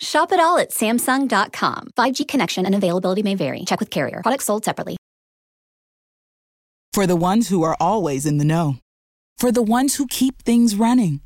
Shop it all at Samsung.com. 5G connection and availability may vary. Check with carrier. Products sold separately. For the ones who are always in the know, for the ones who keep things running,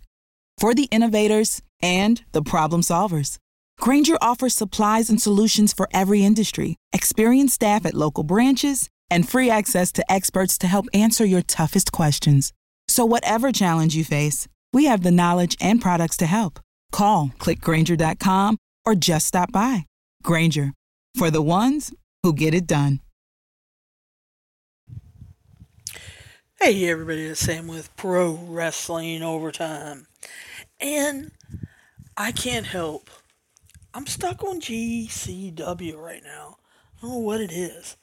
for the innovators and the problem solvers. Grainger offers supplies and solutions for every industry, experienced staff at local branches, and free access to experts to help answer your toughest questions. So, whatever challenge you face, we have the knowledge and products to help. Call clickgranger.com or just stop by. Grainger for the ones who get it done. Hey everybody, it's Sam with Pro Wrestling Overtime. And I can't help. I'm stuck on GCW right now. I don't know what it is.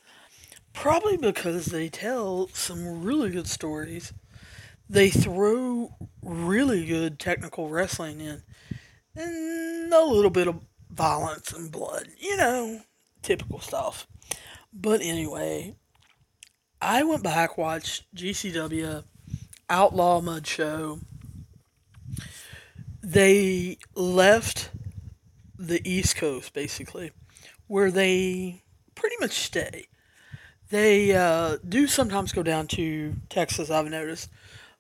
Probably because they tell some really good stories. They throw really good technical wrestling in. And a little bit of violence and blood. You know, typical stuff. But anyway, I went back, watched GCW, Outlaw Mud Show. They left the East Coast, basically, where they pretty much stay. They uh, do sometimes go down to Texas, I've noticed,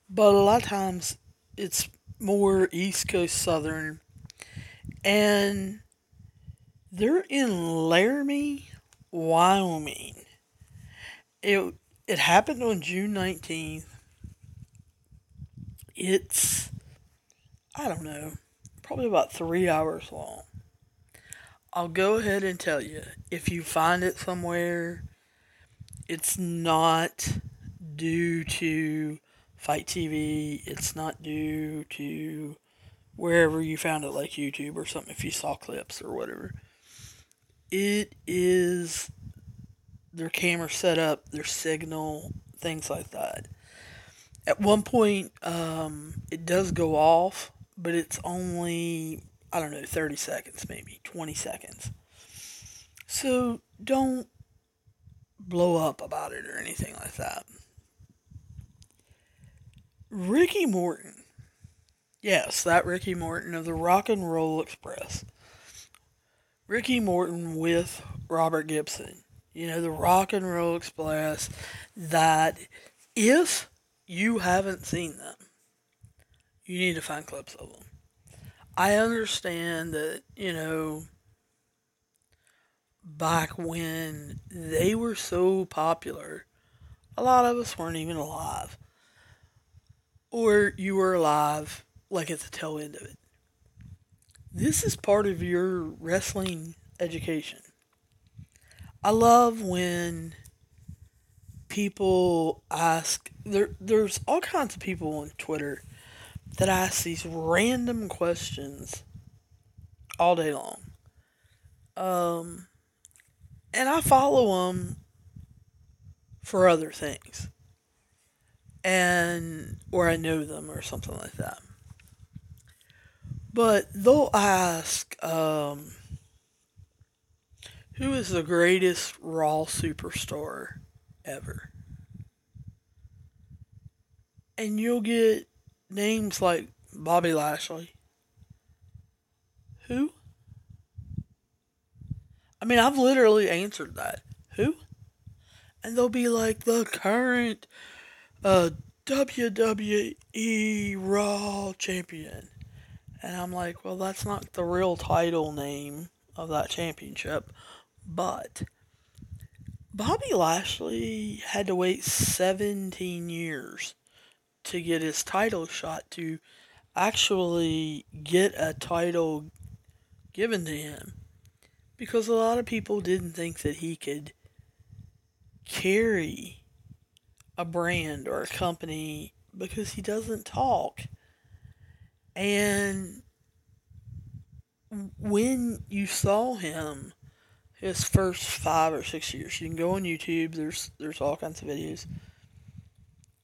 but a lot of times it's more East Coast Southern. And they're in Laramie, Wyoming. It it happened on June 19th. It's, I don't know, probably about three hours long. I'll go ahead and tell you if you find it somewhere, it's not due to FITE TV, it's not due to wherever you found it, like YouTube or something, if you saw clips or whatever. It is their camera setup, their signal, things like that. At one point, um, it does go off, but it's only, I don't know, 30 seconds, maybe 20 seconds. So don't blow up about it or anything like that. Ricky Morton. Yes, that Ricky Morton of the Rock and Roll Express. Ricky Morton with Robert Gibson you know, the Rock and Roll Express, that if you haven't seen them, you need to find clips of them. I understand that, you know, back when they were so popular, a lot of us weren't even alive. Or you were alive, like at the tail end of it. This is part of your wrestling education. I love when people ask there there's all kinds of people on Twitter that ask these random questions all day long. Um and I follow them for other things. And or I know them or something like that. But they'll ask um who is the greatest Raw superstar ever? And you'll get names like Bobby Lashley. Who? I mean, I've literally answered that. Who? And they'll be like the current uh, WWE Raw champion. And I'm like, well, that's not the real title name of that championship. But Bobby Lashley had to wait 17 years to get his title shot to actually get a title given to him because a lot of people didn't think that he could carry a brand or a company because he doesn't talk. And when you saw him his first five or six years. You can go on YouTube. There's there's all kinds of videos.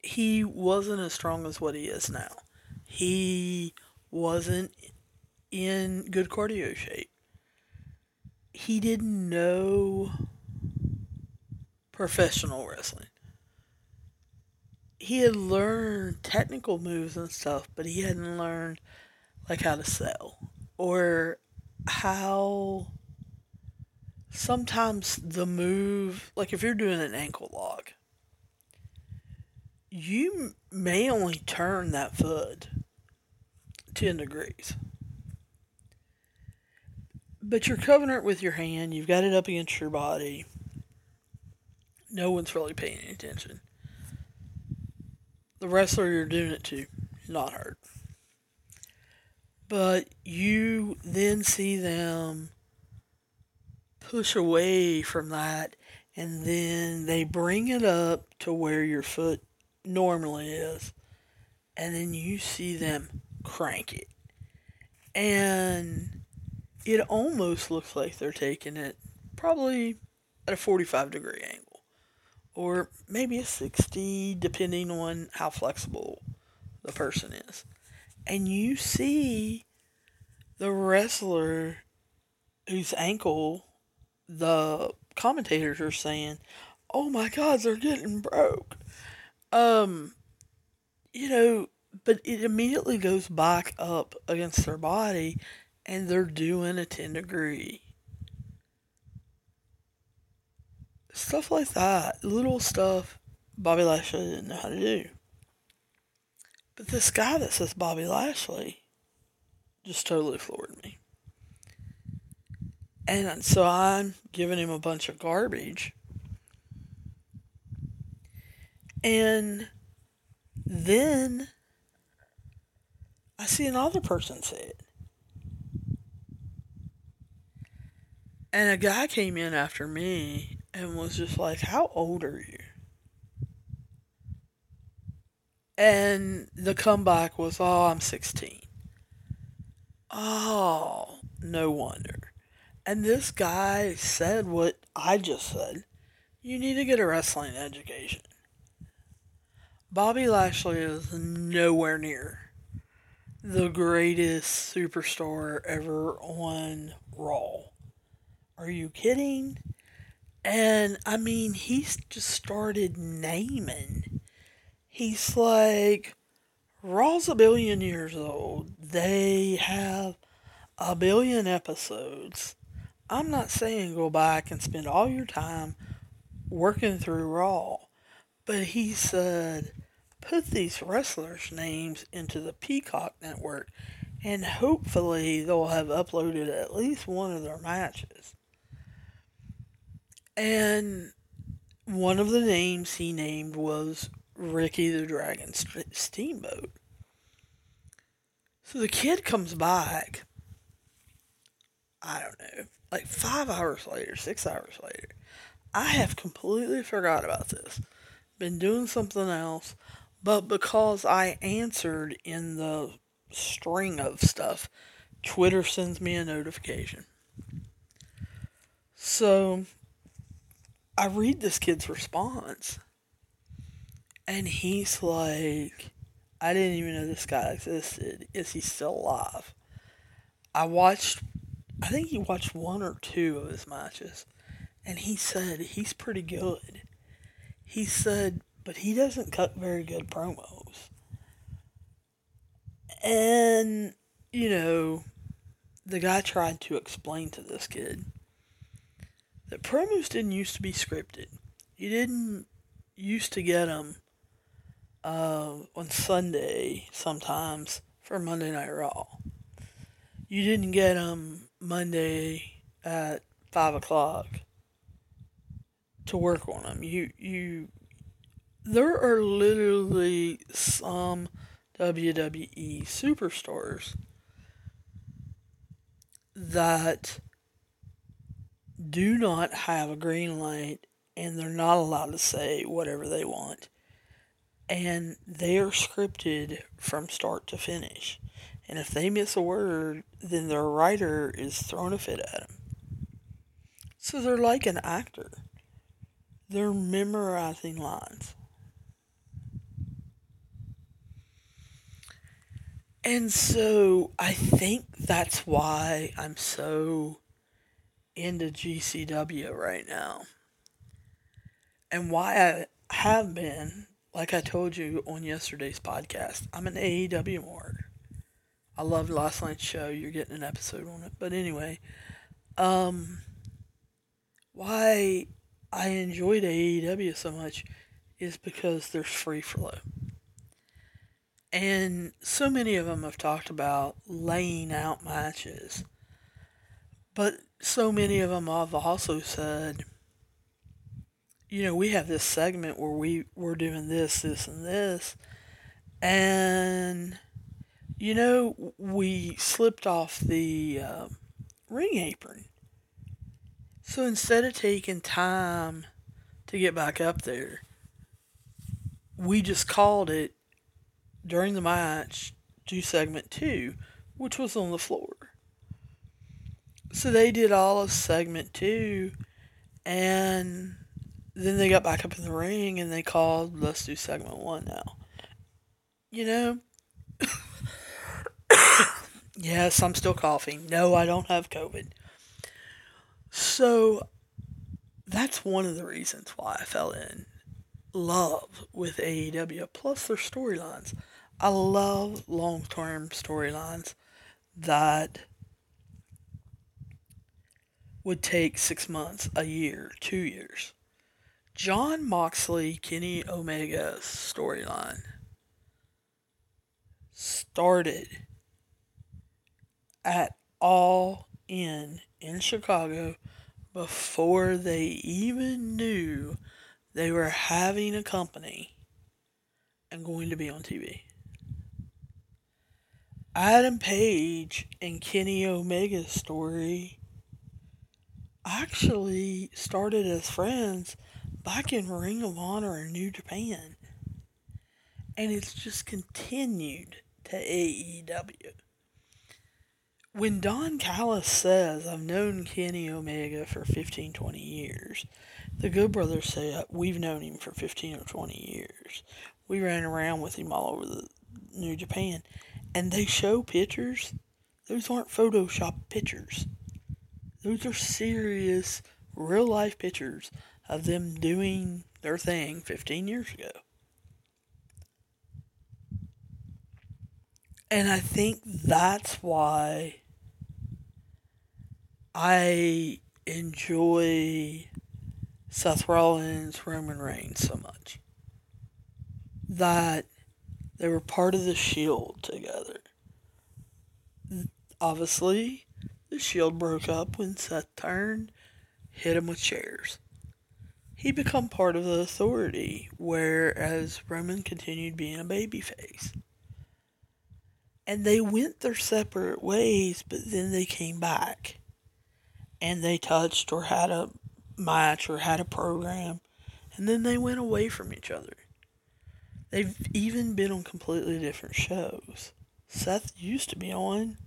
He wasn't as strong as what he is now. He wasn't in good cardio shape. He didn't know professional wrestling. He had learned technical moves and stuff, but he hadn't learned like how to sell or how sometimes the move, like if you're doing an ankle lock, you may only turn that foot 10 degrees. But you're covering it with your hand, you've got it up against your body. No one's really paying any attention. The wrestler you're doing it to not hurt. But you then see them push away from that and then they bring it up to where your foot normally is and then you see them crank it and it almost looks like they're taking it probably at a 45 degree angle or maybe a 60 depending on how flexible the person is and you see the wrestler whose ankle the commentators are saying, "Oh my God, they're getting broke." Um, you know, but it immediately goes back up against their body, and they're doing a ten degree. Stuff like that, little stuff Bobby Lashley didn't know how to do. But this guy that says Bobby Lashley just totally floored me. And so I'm giving him a bunch of garbage. And then I see another person say it. And a guy came in after me and was just like, How old are you? And the comeback was, Oh, I'm 16. Oh, no wonder. And this guy said what I just said. You need to get a wrestling education. Bobby Lashley is nowhere near the greatest superstar ever on Raw. Are you kidding? And I mean, he's just started naming. He's like, Raw's a billion years old. They have a billion episodes. I'm not saying go back and spend all your time working through Raw, but he said put these wrestlers' names into the Peacock network and hopefully they'll have uploaded at least one of their matches. And one of the names he named was Ricky the Dragon Steamboat. So the kid comes back. I don't know, like five hours later, six hours later. I have completely forgot about this. Been doing something else, but because I answered in the string of stuff, Twitter sends me a notification. So I read this kid's response, and he's like, I didn't even know this guy existed. Is he still alive? I watched, I think he watched one or two of his matches, and he said he's pretty good. He said, but he doesn't cut very good promos. And, you know, the guy tried to explain to this kid that promos didn't used to be scripted. You didn't used to get them uh, on Sunday sometimes for Monday Night Raw. You didn't get them Monday at five o'clock to work on them. You you there are literally some WWE superstars that do not have a green light and they're not allowed to say whatever they want. And they are scripted from start to finish. And if they miss a word, then their writer is throwing a fit at them. So they're like an actor. They're memorizing lines. And so I think that's why I'm so into GCW right now. And why I have been, like I told you on yesterday's podcast, I'm an AEW mark. I loved last night's show. You're getting an episode on it. But anyway, um, why I enjoyed AEW so much is because there's free flow. And so many of them have talked about laying out matches. But so many of them have also said, you know, we have this segment where we, we're doing this, this, and this. And, you know, we slipped off the uh, ring apron. So instead of taking time to get back up there, we just called it during the match do segment two, which was on the floor. So they did all of segment two, and then they got back up in the ring and they called, let's do segment one now. You know? yes, I'm still coughing. No, I don't have COVID. So that's one of the reasons why I fell in love with AEW, plus their storylines. I love long term storylines that would take six months, a year, two years. Jon Moxley, Kenny Omega storyline started at All In in Chicago before they even knew they were having a company and going to be on TV. Adam Page and Kenny Omega's story actually started as friends back in Ring of Honor in New Japan. And it's just continued to AEW. When Don Callis says, I've known Kenny Omega for 15, 20 years, the Good Brothers say, uh, we've known him for 15 or 20 years. We ran around with him all over the New Japan and they show pictures, those aren't Photoshop pictures. Those are serious, real life pictures of them doing their thing 15 years ago. And I think that's why I enjoy Seth Rollins, Roman Reigns so much. That they were part of the Shield together. Obviously, the Shield broke up when Seth turned, hit him with chairs. He became part of the Authority, whereas Roman continued being a babyface. And they went their separate ways, but then they came back. And they touched or had a match or had a program, and then they went away from each other. They've even been on completely different shows. Seth used to be on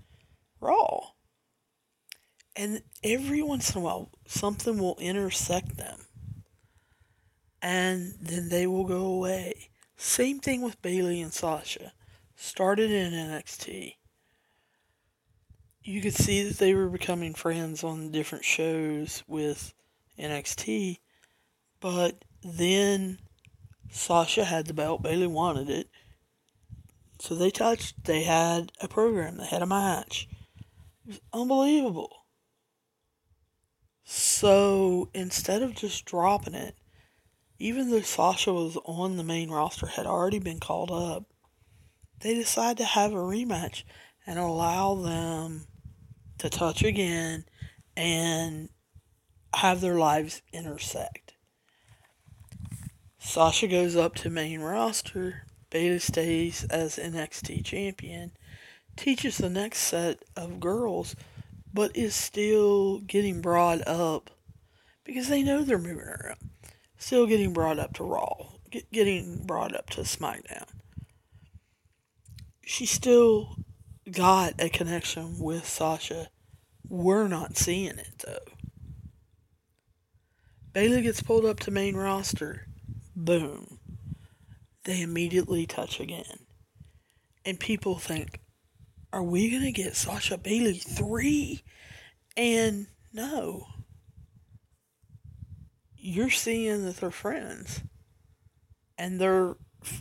Raw. And every once in a while, something will intersect them. And then they will go away. Same thing with Bayley and Sasha. Started in NXT. You could see that they were becoming friends on different shows with NXT. But then Sasha had the belt. Bayley wanted it. So they touched. They had a program. They had a match. It was unbelievable. So instead of just dropping it, even though Sasha was on the main roster, had already been called up, they decide to have a rematch and allow them to touch again and have their lives intersect. Sasha goes up to main roster. Bayley stays as NXT champion. Teaches the next set of girls, but is still getting brought up because they know they're moving her up. Still getting brought up to Raw, get, getting brought up to SmackDown. She still got a connection with Sasha. We're not seeing it though. Bayley gets pulled up to main roster. Boom. They immediately touch again. And people think, are we going to get Sasha Bayley 3? And no. You're seeing that they're friends. And they're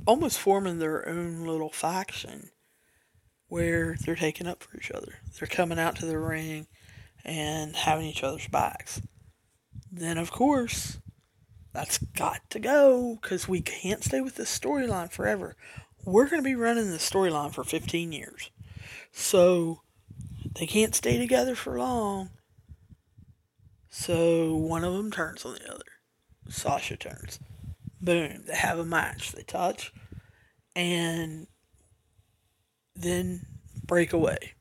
almost forming their own little faction where they're taking up for each other. They're coming out to the ring and having each other's backs. Then, of course, that's got to go because we can't stay with this storyline forever. We're going to be running the storyline for 15 years. So, they can't stay together for long. So, one of them turns on the other. Sasha turns. Boom. They have a match. They touch. And then break away.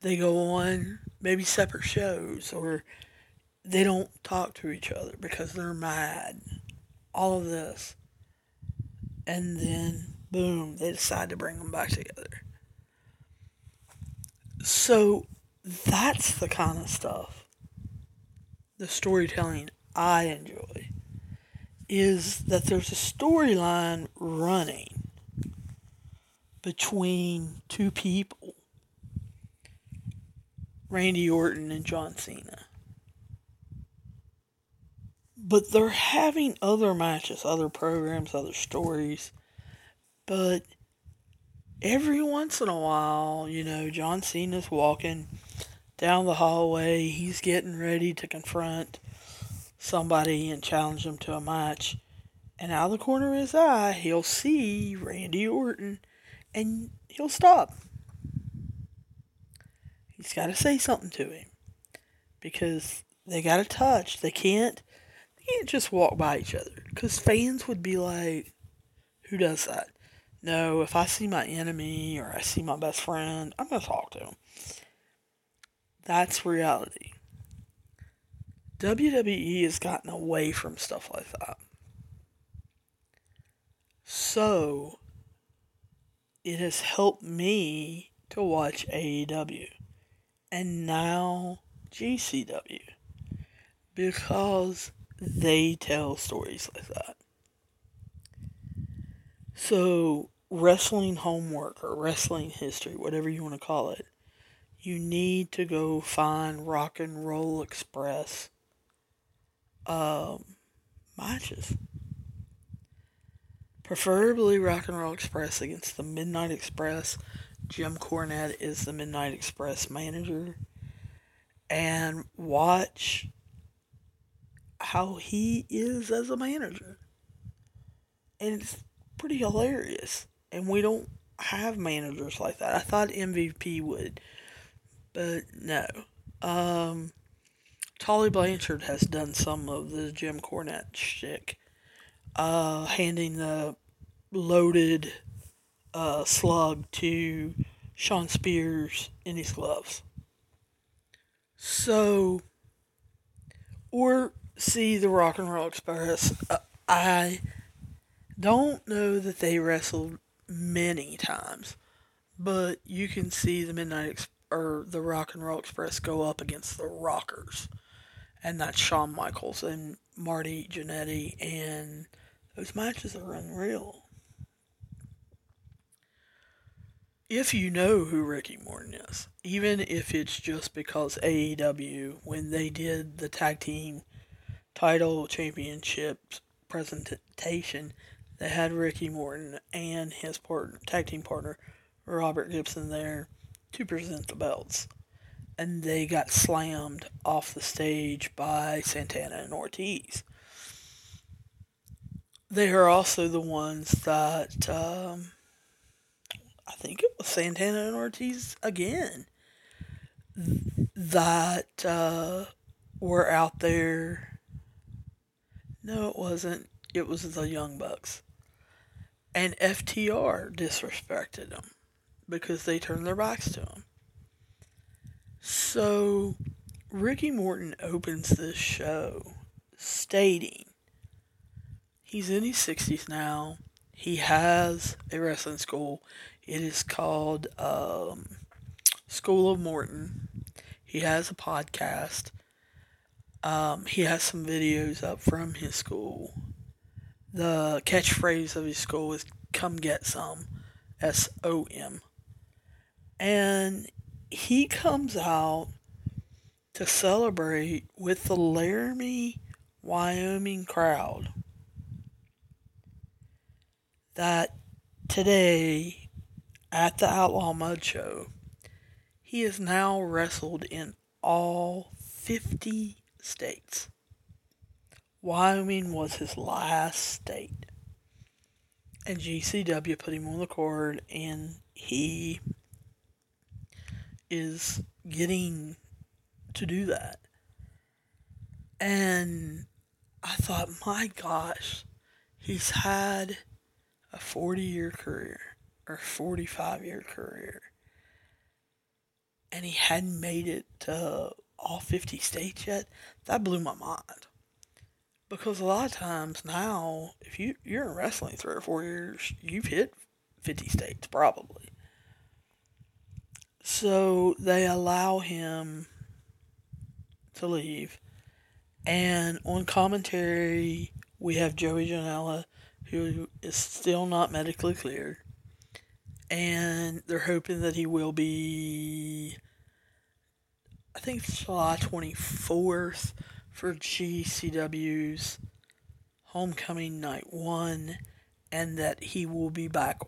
They go on maybe separate shows or they don't talk to each other because they're mad. All of this. And then, boom, they decide to bring them back together. So, that's the kind of stuff, the storytelling I enjoy, is that there's a storyline running between two people Randy Orton and John Cena. But they're having other matches, other programs, other stories. But every once in a while, you know, John Cena's walking down the hallway. He's getting ready to confront somebody and challenge them to a match. And out of the corner of his eye, he'll see Randy Orton and he'll stop. He's got to say something to him because they got to touch. They can't. They can't just walk by each other because fans would be like, "Who does that?" No, if I see my enemy or I see my best friend, I'm gonna talk to him. That's reality. WWE has gotten away from stuff like that. So, it has helped me to watch AEW and now GCW because they tell stories like that. So, wrestling homework or wrestling history, whatever you want to call it, you need to go find Rock and Roll Express um, matches. Preferably Rock and Roll Express against the Midnight Express. Jim Cornette is the Midnight Express manager. And watch how he is as a manager. And it's pretty hilarious. And we don't have managers like that. I thought MVP would, but no. Um, Tully Blanchard has done some of the Jim Cornette shtick uh, handing the loaded uh, slug to Shawn Spears in his gloves. So, or see the Rock and Roll Express. Uh, I don't know that they wrestled many times, but you can see the Midnight Ex- or the Rock and Roll Express go up against the Rockers, and that's Shawn Michaels and Marty Jannetty and those matches are unreal. If you know who Ricky Morton is, even if it's just because AEW, when they did the tag team title championship presentation, they had Ricky Morton and his tag team partner, Robert Gibson, there to present the belts. And they got slammed off the stage by Santana and Ortiz they are also the ones that um, I think it was Santana and Ortiz again that uh, were out there. No, it wasn't. It was the Young Bucks. And FTR disrespected them because they turned their backs to him. So, Ricky Morton opens this show stating he's in his 60s now. He has a wrestling school. It is called um, School of Morton. He has a podcast. Um, he has some videos up from his school. The catchphrase of his school is "Come get some," S O M, and he comes out to celebrate with the Laramie, Wyoming crowd. That today at the Outlaw Mud Show, he has now wrestled in all 50 states. Wyoming was his last state. And GCW put him on the card, and he is getting to do that. And I thought, my gosh, he's had a 40 year career or 45 year career. And he hadn't made it to all 50 states yet. That blew my mind. Because a lot of times now, if you, you're in wrestling three or four years, you've hit 50 states probably. So they allow him to leave. And on commentary, we have Joey Janela, who is still not medically cleared. And they're hoping that he will be, I think, July 24th for GCW's Homecoming Night 1, and that he will be back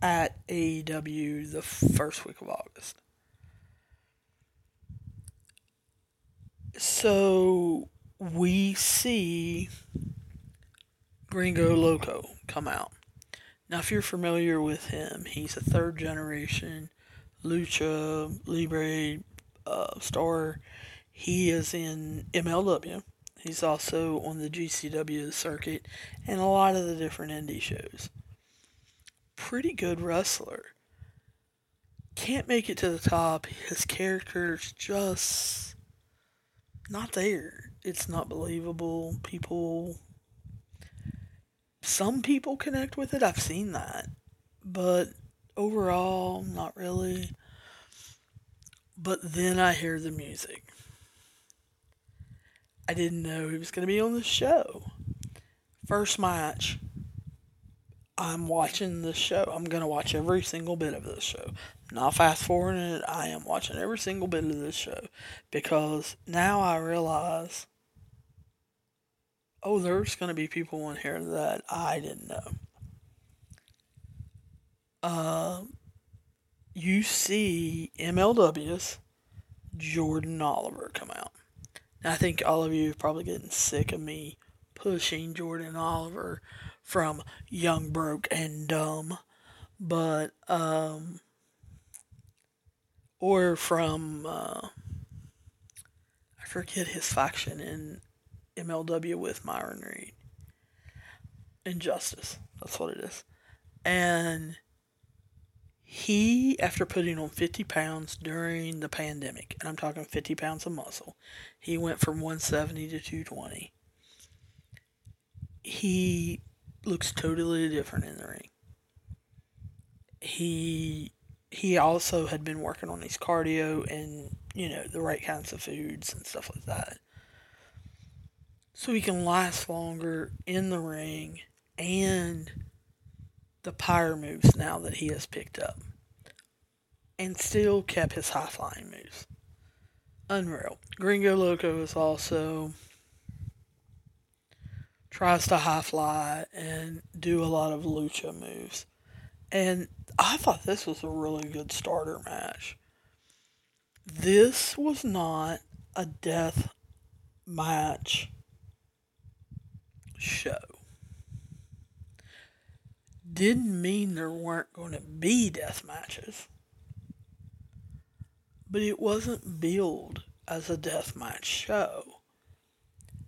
at AEW the first week of August. So we see Gringo Loco come out. Now, if you're familiar with him, he's a third generation Lucha Libre uh, star. He is in MLW. He's also on the GCW circuit and a lot of the different indie shows. Pretty good wrestler. Can't make it to the top. His character's just not there. It's not believable. People, some people connect with it. I've seen that. But overall, not really. But then I hear the music. I didn't know he was going to be on the show. First match. I'm watching the show. I'm going to watch every single bit of this show. Not fast forwarding it. I am watching every single bit of this show because now I realize oh, there's going to be people in here that I didn't know. Uh, you see MLW's Jordan Oliver come out. I think all of you are probably getting sick of me pushing Jordan Oliver from Young, Broke, and Dumb, but, um, or from, uh, I forget his faction in MLW with Myron Reed. Injustice. That's what it is. And he, after putting on 50 pounds during the pandemic, and I'm talking 50 pounds of muscle, he went from 170 to 220. He looks totally different in the ring. He he also had been working on his cardio and you know the right kinds of foods and stuff like that so he can last longer in the ring and the power moves now that he has picked up and still kept his high flying moves. Unreal. Gringo Loco is also tries to high fly and do a lot of lucha moves. And I thought this was a really good starter match. This was not a death match show. Didn't mean there weren't going to be death matches, but it wasn't billed as a death match show.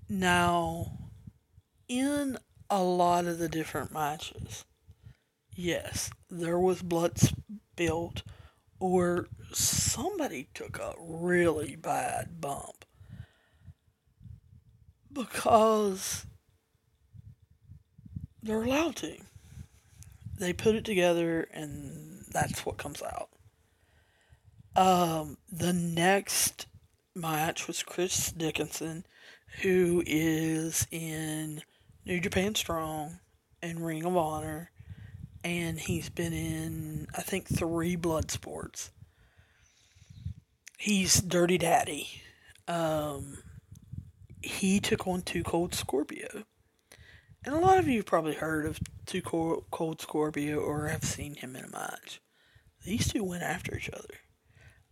Now, in a lot of the different matches, yes, there was blood spilled, or somebody took a really bad bump because they're allowed to. They put it together, and that's what comes out. Um, the next match was Chris Dickinson who is in New Japan Strong and Ring of Honor, and he's been in, I think, three blood sports. He's Dirty Daddy. Um, he took on 2 Cold Scorpio. And a lot of you have probably heard of 2 Cold Scorpio or have seen him in a match. These two went after each other.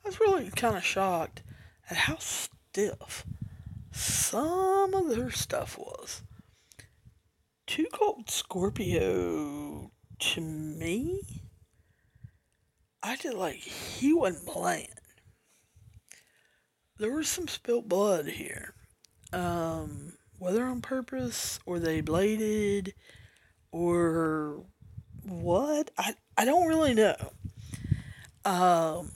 I was really kind of shocked at how stiff some of their stuff was. 2 Cold Scorpio, to me, I did like he wasn't playing. There was some spilt blood here. Um, whether on purpose or they bladed or what, I, I don't really know. Um,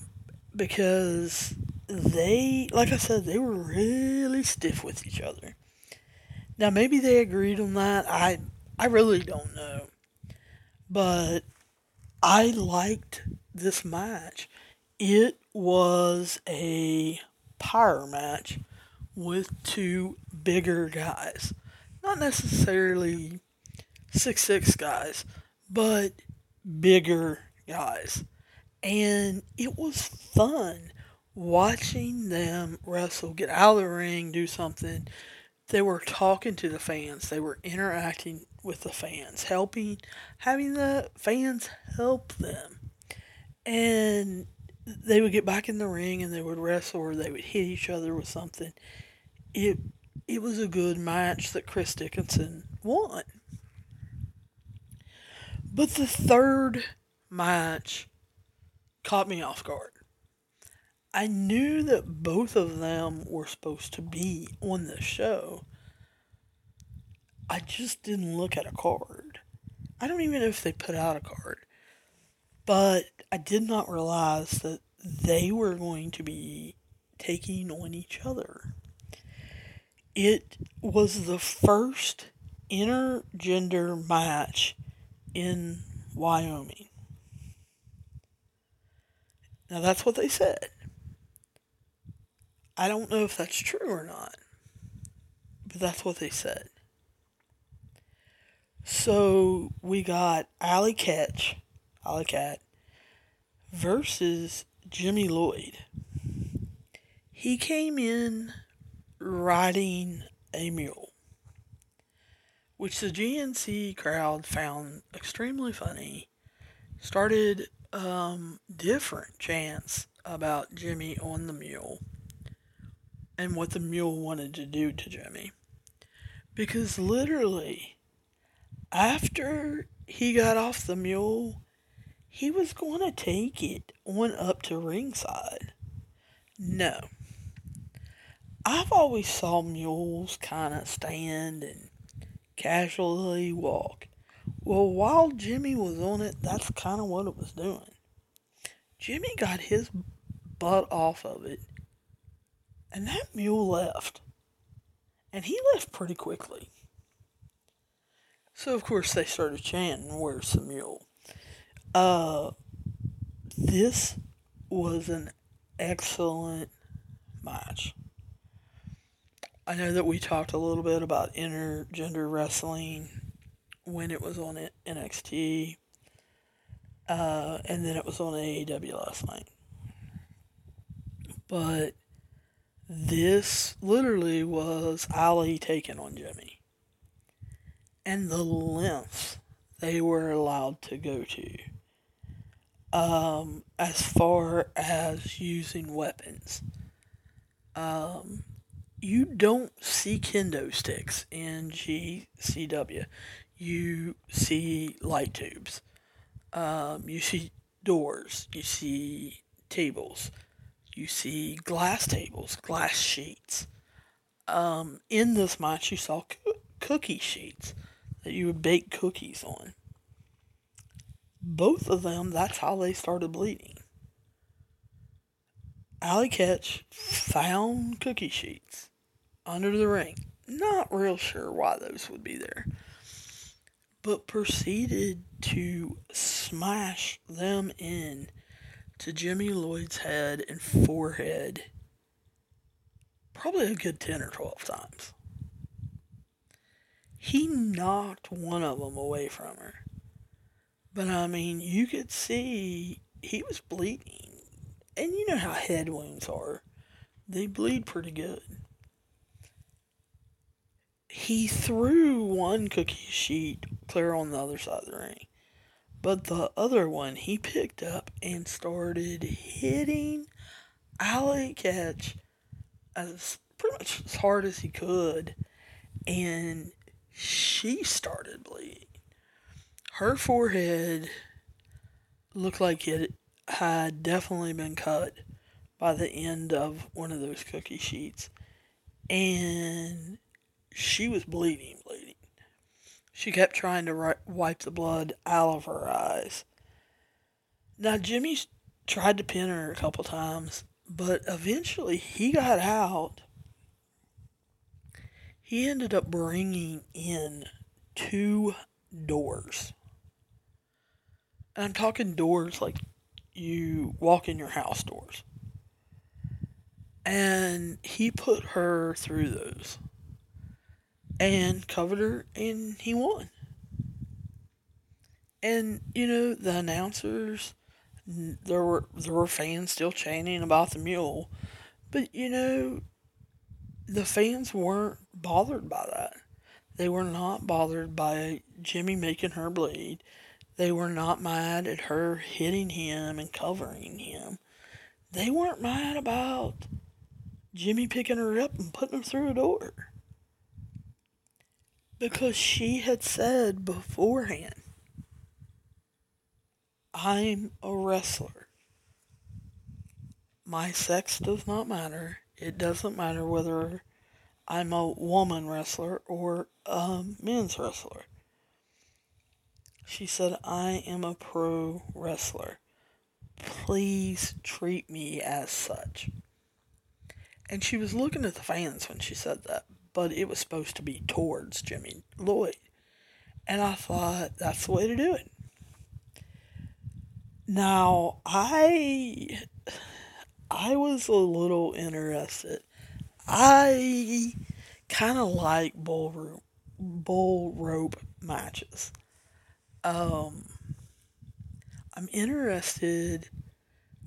because they, like I said, they were really stiff with each other. Now maybe they agreed on that. I I really don't know. But I liked this match. It was a power match with two bigger guys. Not necessarily six six guys, but bigger guys. And it was fun watching them wrestle, get out of the ring, do something. They were talking to the fans. They were interacting with the fans, helping, having the fans help them. And they would get back in the ring and they would wrestle or they would hit each other with something it it was a good match that Chris Dickinson won. But the third match caught me off guard. I knew that both of them were supposed to be on the show. I just didn't look at a card. I don't even know if they put out a card. But I did not realize that they were going to be taking on each other. It was the first intergender match in Wyoming. Now, that's what they said. I don't know if that's true or not, but that's what they said. So we got Allie Katch, Allie Cat, versus Jimmy Lloyd. He came in riding a mule, which the GNC crowd found extremely funny. Started um, different chants about Jimmy on the mule and what the mule wanted to do to Jimmy. Because literally, after he got off the mule, he was going to take it on up to ringside. No. I've always saw mules kind of stand and casually walk. Well, while Jimmy was on it, that's kind of what it was doing. Jimmy got his butt off of it, and that mule left. And he left pretty quickly. So, of course, they started chanting, Where's the mule? Uh, this was an excellent match. I know that we talked a little bit about intergender wrestling when it was on NXT, uh, and then it was on AEW last night. But this literally was Allie taking on Jimmy. And the lengths they were allowed to go to. Um, as far as using weapons. Um, you don't see kendo sticks in GCW. You see light tubes. Um, you see doors. You see tables. You see glass tables, glass sheets. Um, in this match, you saw co- cookie sheets that you would bake cookies on. Both of them, that's how they started bleeding. Allie Katch found cookie sheets under the ring. Not real sure why those would be there. But proceeded to smash them in to Jimmy Lloyd's head and forehead probably a good 10 or 12 times. he knocked one of them away from her. But I mean, you could see he was bleeding. And you know how head wounds are, they bleed pretty good. He threw one cookie sheet clear on the other side of the ring. But the other one he picked up and started hitting Allie Katch as pretty much as hard as he could. And she started bleeding. Her forehead looked like it had definitely been cut by the end of one of those cookie sheets. And she was bleeding, bleeding. She kept trying to wipe the blood out of her eyes. Now, Jimmy tried to pin her a couple times, but eventually he got out. He ended up bringing in two doors. And I'm talking doors like you walk in your house doors. And he put her through those and covered her, and he won. And you know the announcers, there were there were fans still chanting about the mule, but you know, the fans weren't bothered by that. They were not bothered by Jimmy making her bleed. They were not mad at her hitting him and covering him. They weren't mad about Jimmy picking her up and putting her through a door. Because she had said beforehand, I'm a wrestler. My sex does not matter. It doesn't matter whether I'm a woman wrestler or a men's wrestler. She said, I am a pro wrestler. Please treat me as such. And she was looking at the fans when she said that but it was supposed to be towards Jimmy Lloyd. And I thought that's the way to do it. Now, I I was a little interested. I kind of like bull rope, bull rope matches. Um, I'm interested.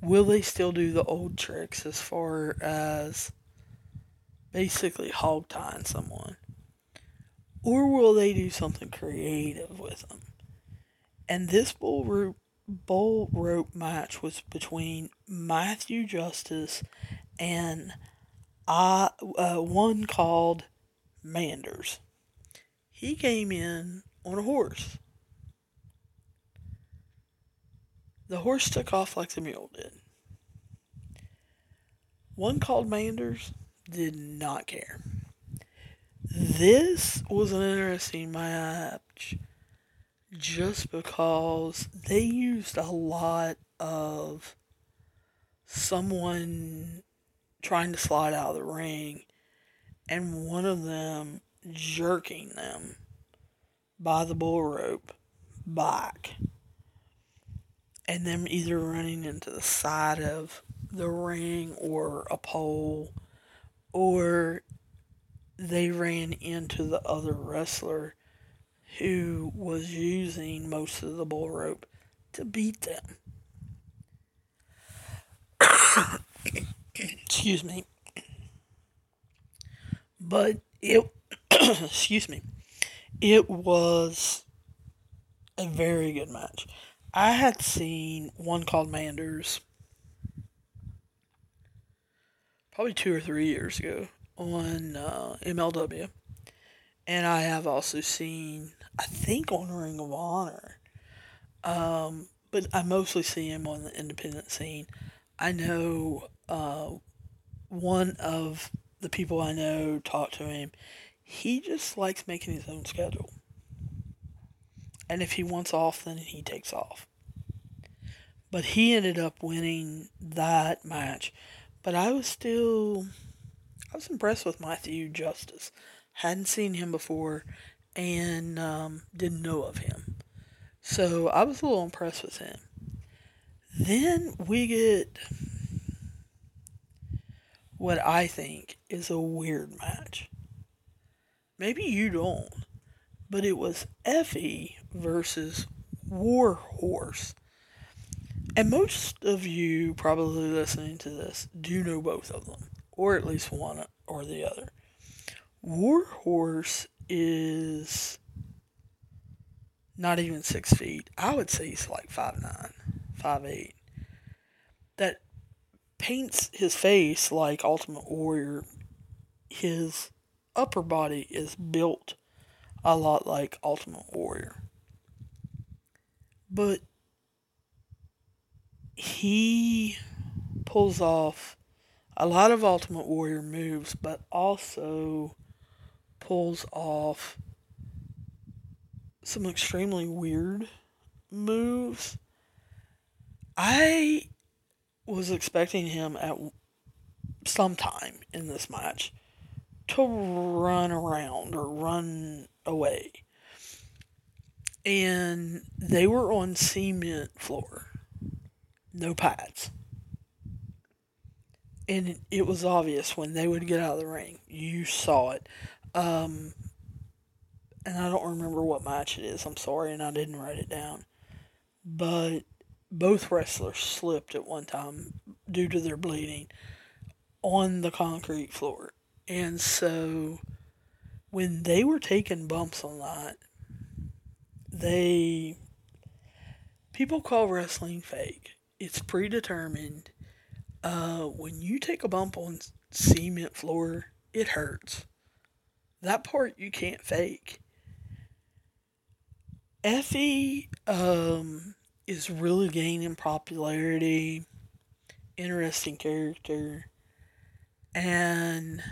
Will they still do the old tricks as far as basically hog tying someone? Or will they do something creative with them? And this bull rope, bull rope match was between Matthew Justice and I, uh, one called Manders. He came in on a horse. The horse took off like the mule did. One called Manders did not care. This was an interesting match just because they used a lot of someone trying to slide out of the ring and one of them jerking them by the bull rope back and them either running into the side of the ring or a pole or they ran into the other wrestler who was using most of the bull rope to beat them. excuse me. But it, excuse me, it was a very good match. I had seen one called Manders probably two or three years ago on uh, MLW. And I have also seen, I think, on Ring of Honor. Um, but I mostly see him on the independent scene. I know uh, one of the people I know talk to him. He just likes making his own schedule. And if he wants off, then he takes off. But he ended up winning that match but I was still, I was impressed with Matthew Justice. Hadn't seen him before and um, didn't know of him. So I was a little impressed with him. Then we get what I think is a weird match. Maybe you don't, but it was Effy versus Warhorse. And most of you probably listening to this do know both of them, or at least one or the other. Warhorse is not even six feet. I would say he's like five nine, five eight. That paints his face like Ultimate Warrior. His upper body is built a lot like Ultimate Warrior. But he pulls off a lot of Ultimate Warrior moves, but also pulls off some extremely weird moves. I was expecting him at some time in this match to run around or run away. And they were on cement floor, no pads. And it was obvious when they would get out of the ring. You saw it. Um, and I don't remember what match it is. I'm sorry, and I didn't write it down. But both wrestlers slipped at one time due to their bleeding on the concrete floor. And so when they were taking bumps on that, they people call wrestling fake. It's predetermined. Uh, when you take a bump on cement floor, it hurts. That part you can't fake. Effy um, is really gaining popularity, interesting character, and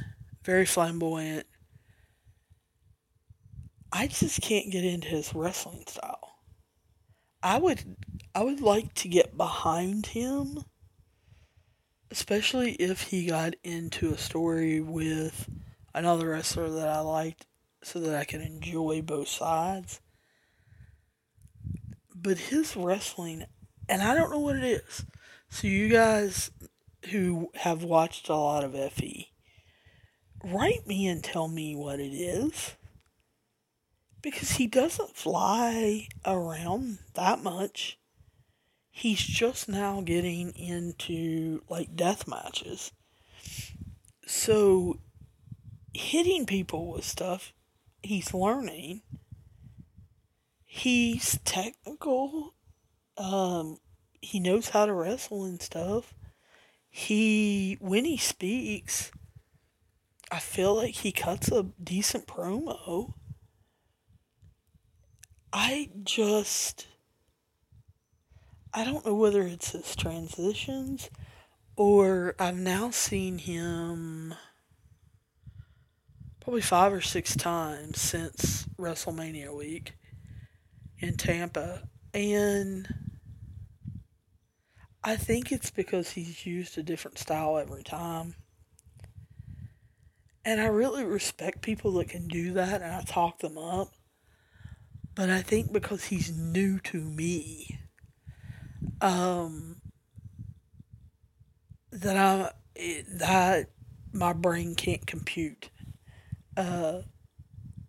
very flamboyant. I just can't get into his wrestling style. I would I would like to get behind him, especially if he got into a story with another wrestler that I liked so that I can enjoy both sides but his wrestling, and I don't know what it is. So you guys who have watched a lot of Effy, write me and tell me what it is. Because he doesn't fly around that much. He's just now getting into like death matches. So hitting people with stuff, he's learning he's technical. Um, he knows how to wrestle and stuff. He, when he speaks, I feel like he cuts a decent promo. I just, I don't know whether it's his transitions or I've now seen him probably five or six times since WrestleMania week in Tampa. And I think it's because he's used a different style every time. And I really respect people that can do that and I talk them up. But I think because he's new to me, um, that I that my brain can't compute. Uh,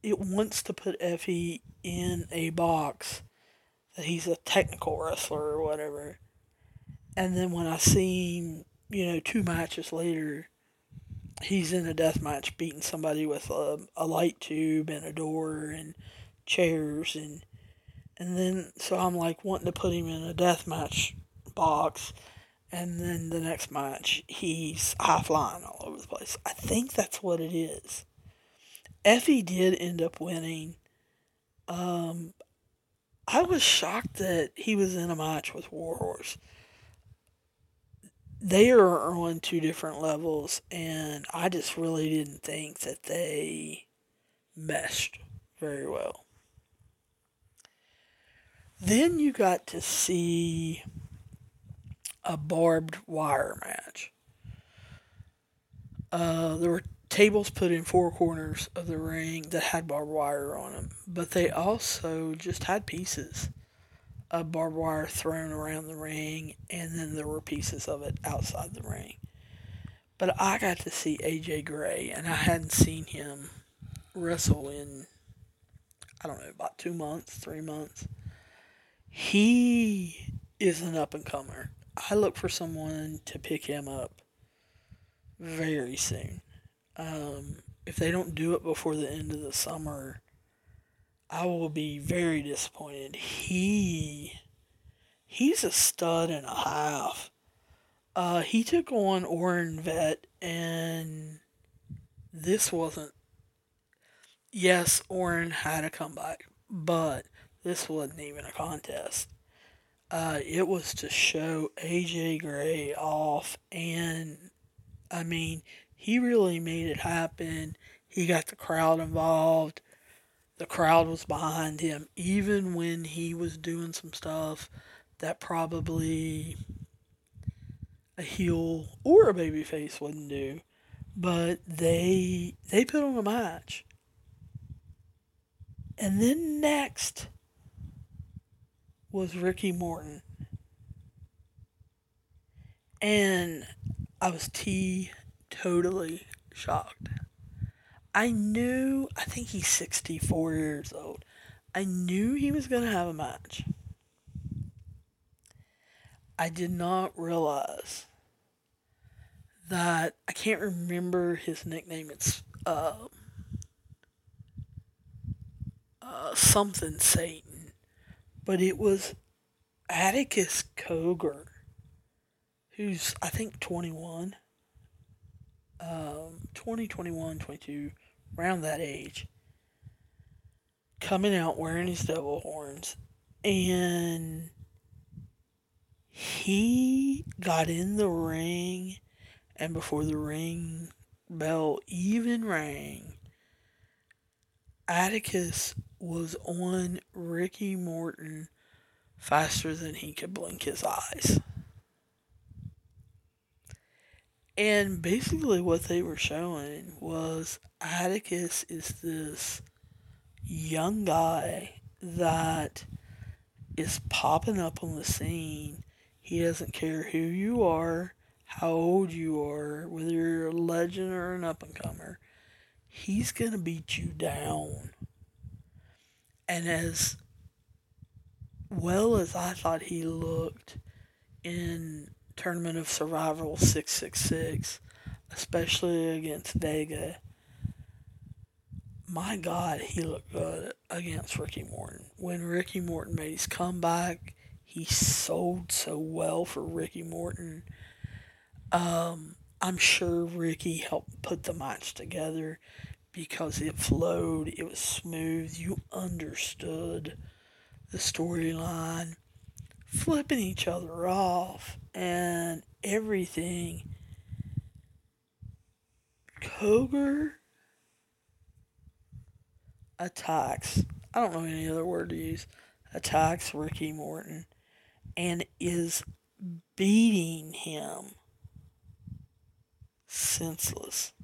it wants to put Effy in a box that he's a technical wrestler or whatever. And then when I see him, you know, two matches later, he's in a death match beating somebody with a, a light tube and a door and chairs and and then so I'm like wanting to put him in a death match box and then the next match he's high flying all over the place. I think that's what it is. Effy did end up winning um, I was shocked that he was in a match with Warhorse. They are on two different levels, and I just really didn't think that they meshed very well. Then you got to see a barbed wire match. Uh, there were tables put in four corners of the ring that had barbed wire on them, but they also just had pieces of barbed wire thrown around the ring, and then there were pieces of it outside the ring. But I got to see AJ Gray, and I hadn't seen him wrestle in, I don't know, about two months, three months. He is an up and comer. I look for someone to pick him up very soon. Um, if they don't do it before the end of the summer, I will be very disappointed. He he's a stud and a half. Uh, he took on Orin Veidt, and this wasn't. Yes, Orin had a comeback, but this wasn't even a contest. Uh, it was to show AJ Gray off, and I mean, he really made it happen. He got the crowd involved. The crowd was behind him, even when he was doing some stuff that probably a heel or a babyface wouldn't do. But they they put on a match. And then next was Ricky Morton. And I was T totally shocked. I knew, I think he's 64 years old. I knew he was going to have a match. I did not realize that I can't remember his nickname. It's uh, uh, something Satan, but it was Atticus Cogar, who's I think 21, um, 20, 21, 22, around that age, coming out wearing his devil horns, and he got in the ring and before the ring bell even rang, Atticus was on Ricky Morton faster than he could blink his eyes. And basically, what they were showing was Atticus is this young guy that is popping up on the scene. He doesn't care who you are how old you are, whether you're a legend or an up and comer, he's going to beat you down. And as well as I thought he looked in Tournament of Survival 666, especially against Vega, my God, he looked good against Ricky Morton. When Ricky Morton made his comeback, he sold so well for Ricky Morton um, I'm sure Ricky helped put the match together because it flowed, it was smooth, you understood the storyline, flipping each other off, and everything. Cogar attacks, I don't know any other word to use, attacks Ricky Morton and is beating him senseless.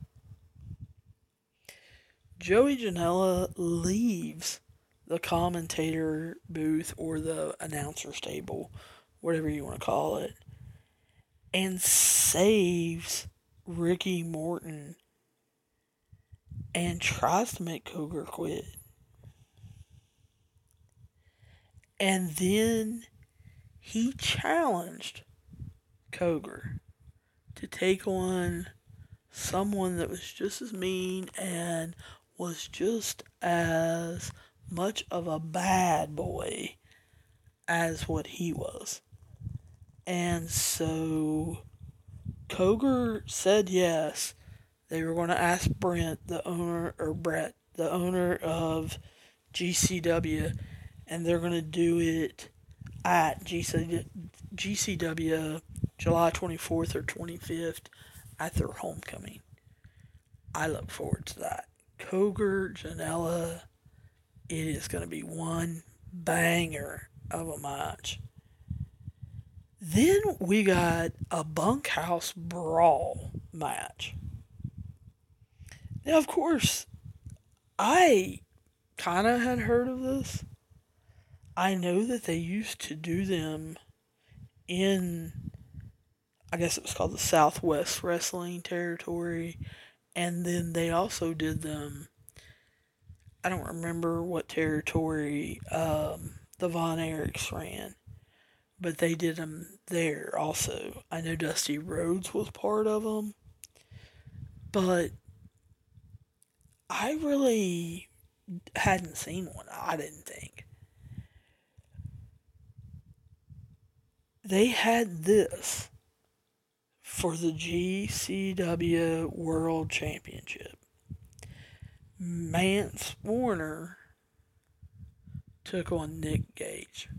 Joey Janela leaves the commentator booth or the announcer table, whatever you want to call it, and saves Ricky Morton and tries to make Cogar quit. And then he challenged Cogar to take on someone that was just as mean and was just as much of a bad boy as what he was. And so Cogar said yes. They were going to ask Brent, the owner, or Brett, the owner of GCW, and they're going to do it at GCW, GCW July 24th or 25th at their homecoming. I look forward to that. Cogar, Janela, it is going to be one banger of a match. Then we got a bunkhouse brawl match. Now, of course, I kind of had heard of this. I know that they used to do them in I guess it was called the Southwest Wrestling Territory. And then they also did them I don't remember what territory um, the Von Erichs ran, but they did them there also. I know Dusty Rhodes was part of them, but I really hadn't seen one. I didn't think. They had this for the GCW World Championship. Mance Warner took on Nick Gage.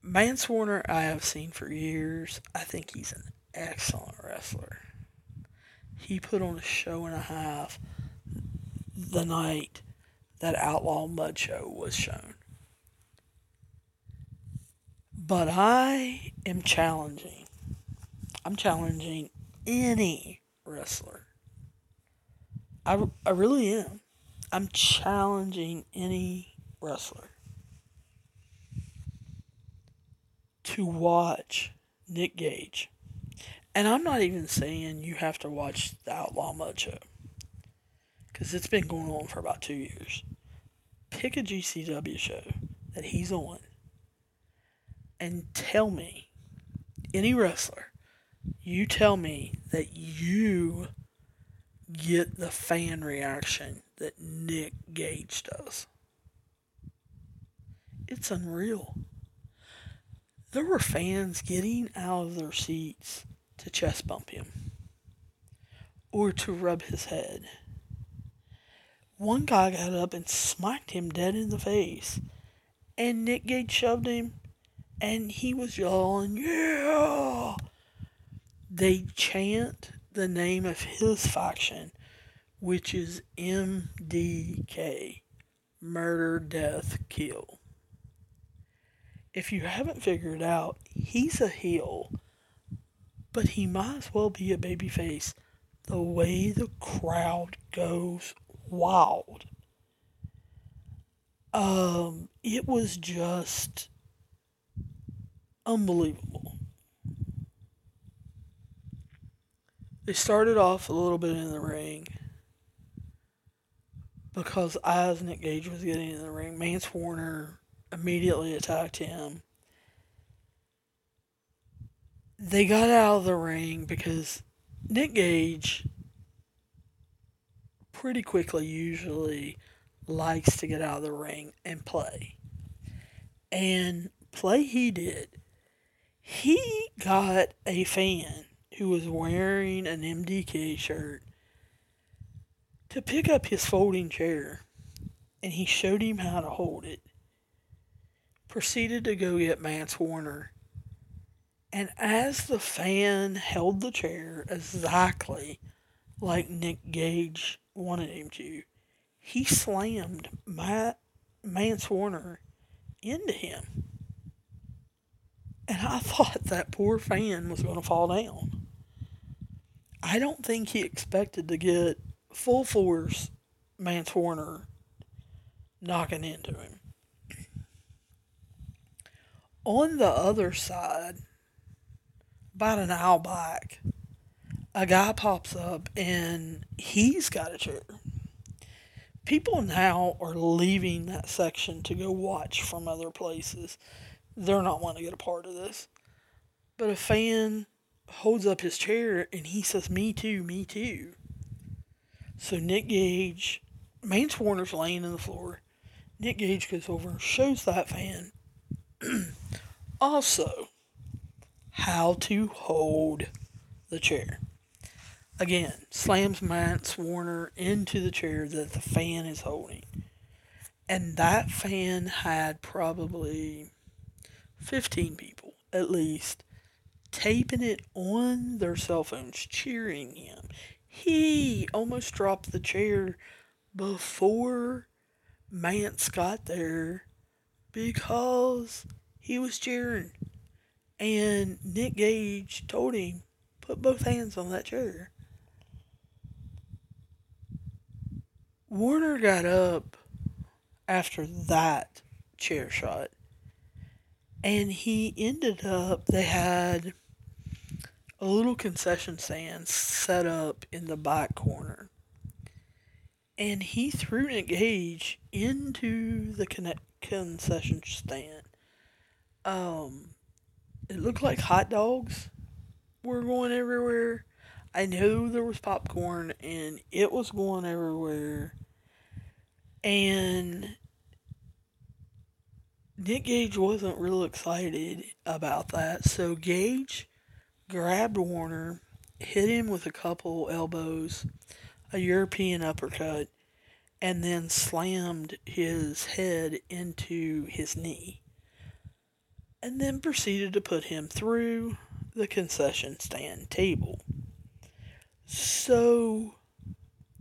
Mance Warner, I have seen for years. I think he's an excellent wrestler. He put on a show and a half the night that Outlaw Mud Show was shown. But I am challenging. I'm challenging any wrestler. I, I really am. I'm challenging any wrestler to watch Nick Gage. And I'm not even saying you have to watch the Outlaw Mud. Because it's been going on for about two years. Pick a GCW show that he's on and tell me, any wrestler, you tell me that you get the fan reaction that Nick Gage does. It's unreal. There were fans getting out of their seats to chest bump him or to rub his head. One guy got up and smacked him dead in the face, and Nick Gage shoved him, and he was yelling, Yeah! They chant the name of his faction, which is MDK Murder, Death, Kill. If you haven't figured out, he's a heel, but he might as well be a babyface the way the crowd goes wild. Um, it was just unbelievable. They started off a little bit in the ring because as Nick Gage was getting in the ring, Mance Warner immediately attacked him. They got out of the ring because Nick Gage pretty quickly usually likes to get out of the ring and play. And play he did. He got a fan who was wearing an MDK shirt to pick up his folding chair and he showed him how to hold it. Proceeded to go get Mance Warner. And as the fan held the chair exactly like Nick Gage wanted him to, he slammed Matt Mance Warner into him. And I thought that poor fan was going to fall down. I don't think he expected to get full force Mance Warner knocking into him. On the other side, about an hour back, a guy pops up and he's got a chair. People now are leaving that section to go watch from other places. They're not wanting to get a part of this. But a fan holds up his chair and he says, Me too, me too. So Nick Gage, Mance Warner's laying in the floor. Nick Gage goes over and shows that fan also how to hold the chair. Again, slams Mance Warner into the chair that the fan is holding. And that fan had probably 15 people at least taping it on their cell phones, cheering him. He almost dropped the chair before Mance got there because he was cheering. And Nick Gage told him, put both hands on that chair. Warner got up after that chair shot and he ended up they had a little concession stand set up in the back corner. And he threw Nick Gage into the concession stand. Um, it looked like hot dogs were going everywhere. I know there was popcorn and it was going everywhere. And Nick Gage wasn't real excited about that. So Gage grabbed Warner, hit him with a couple elbows, a European uppercut, and then slammed his head into his knee. And then proceeded to put him through the concession stand table. So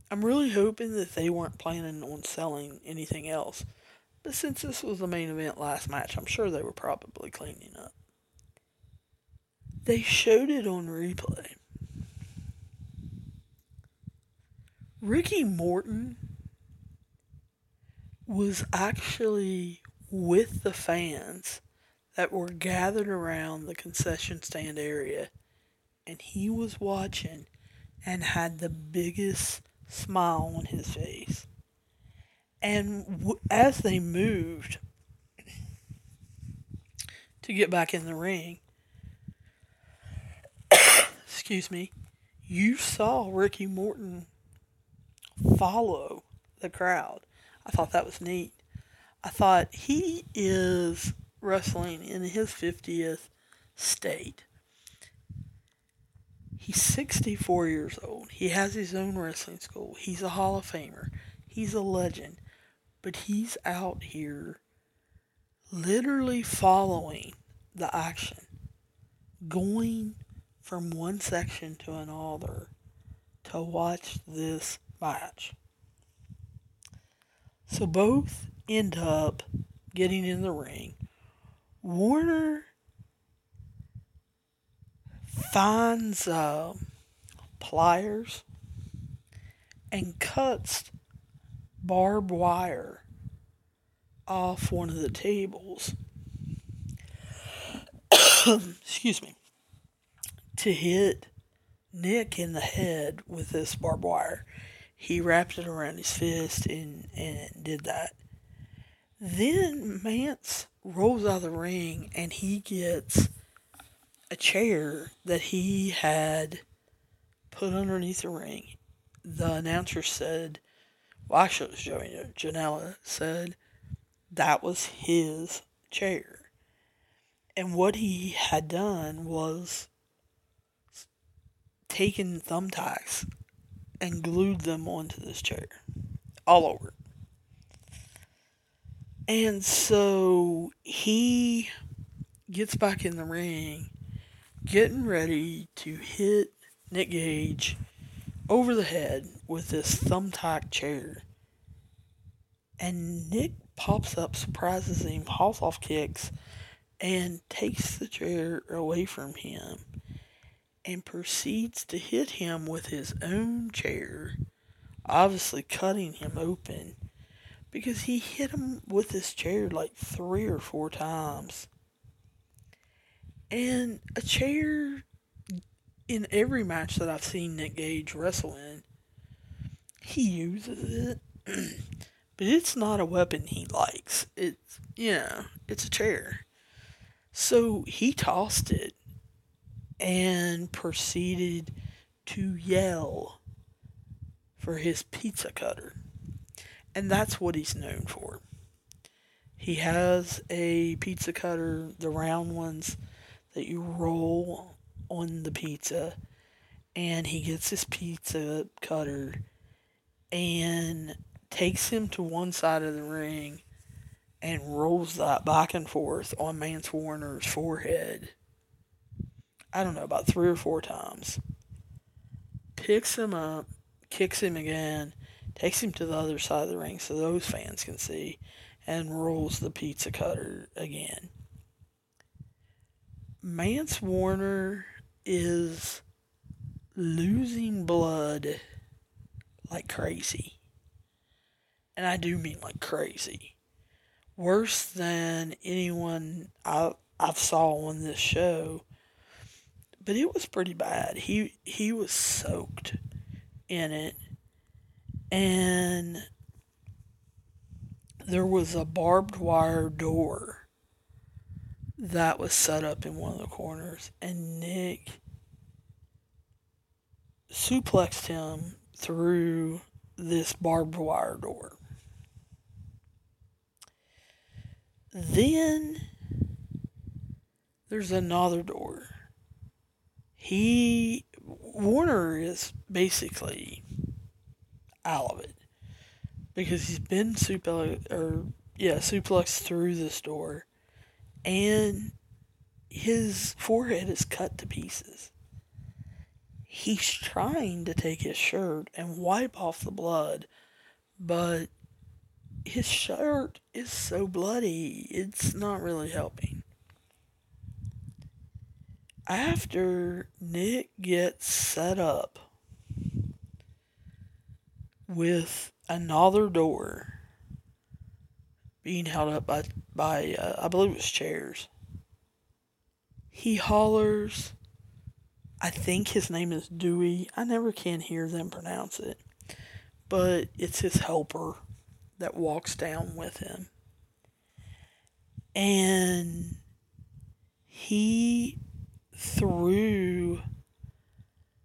I'm really hoping that they weren't planning on selling anything else. But since this was the main event last match, I'm sure they were probably cleaning up. They showed it on replay. Ricky Morton was actually with the fans that were gathered around the concession stand area, and he was watching and had the biggest smile on his face. And w- as they moved to get back in the ring, excuse me, you saw Ricky Morton follow the crowd. I thought that was neat. I thought he is wrestling in his 50th state. He's 64 years old. He has his own wrestling school. He's a Hall of Famer. He's a legend. But he's out here literally following the action, going from one section to another to watch this match. So both end up getting in the ring. Warner finds uh, pliers and cuts barbed wire off one of the tables. Excuse me. To hit Nick in the head with this barbed wire. He wrapped it around his fist and, and did that. Then Mance rolls out of the ring and he gets a chair that he had put underneath the ring. The announcer said well, Janela said that was his chair. And what he had done was taken thumbtacks and glued them onto this chair all over. And so he gets back in the ring, getting ready to hit Nick Gage over the head with this thumbtack chair. And Nick pops up, surprises him, hauls off kicks, and takes the chair away from him and proceeds to hit him with his own chair, obviously cutting him open because he hit him with his chair like three or four times. And a chair in every match that I've seen Nick Gage wrestle in, he uses it, but it's not a weapon he likes. It's, know, it's a chair. So he tossed it and proceeded to yell for his pizza cutter. And that's what he's known for. He has a pizza cutter, the round ones that you roll on the pizza and he gets his pizza cutter and takes him to one side of the ring and rolls that back and forth on Mance Warner's forehead. I don't know, about three or four times. Picks him up, kicks him again, takes him to the other side of the ring so those fans can see, and rolls the pizza cutter again. Mance Warner is losing blood like crazy. And I do mean like crazy. Worse than anyone I, I've saw on this show but it was pretty bad. He he was soaked in it, and there was a barbed wire door that was set up in one of the corners, and Nick suplexed him through this barbed wire door. Then there's another door. He Warner is basically out of it because he's been suplex or yeah suplexed through this door, and his forehead is cut to pieces. He's trying to take his shirt and wipe off the blood, but his shirt is so bloody, it's not really helping. After Nick gets set up with another door being held up by, by uh, I believe it was chairs, he hollers, I think his name is Dewey. I never can hear them pronounce it, but it's his helper that walks down with him. And he threw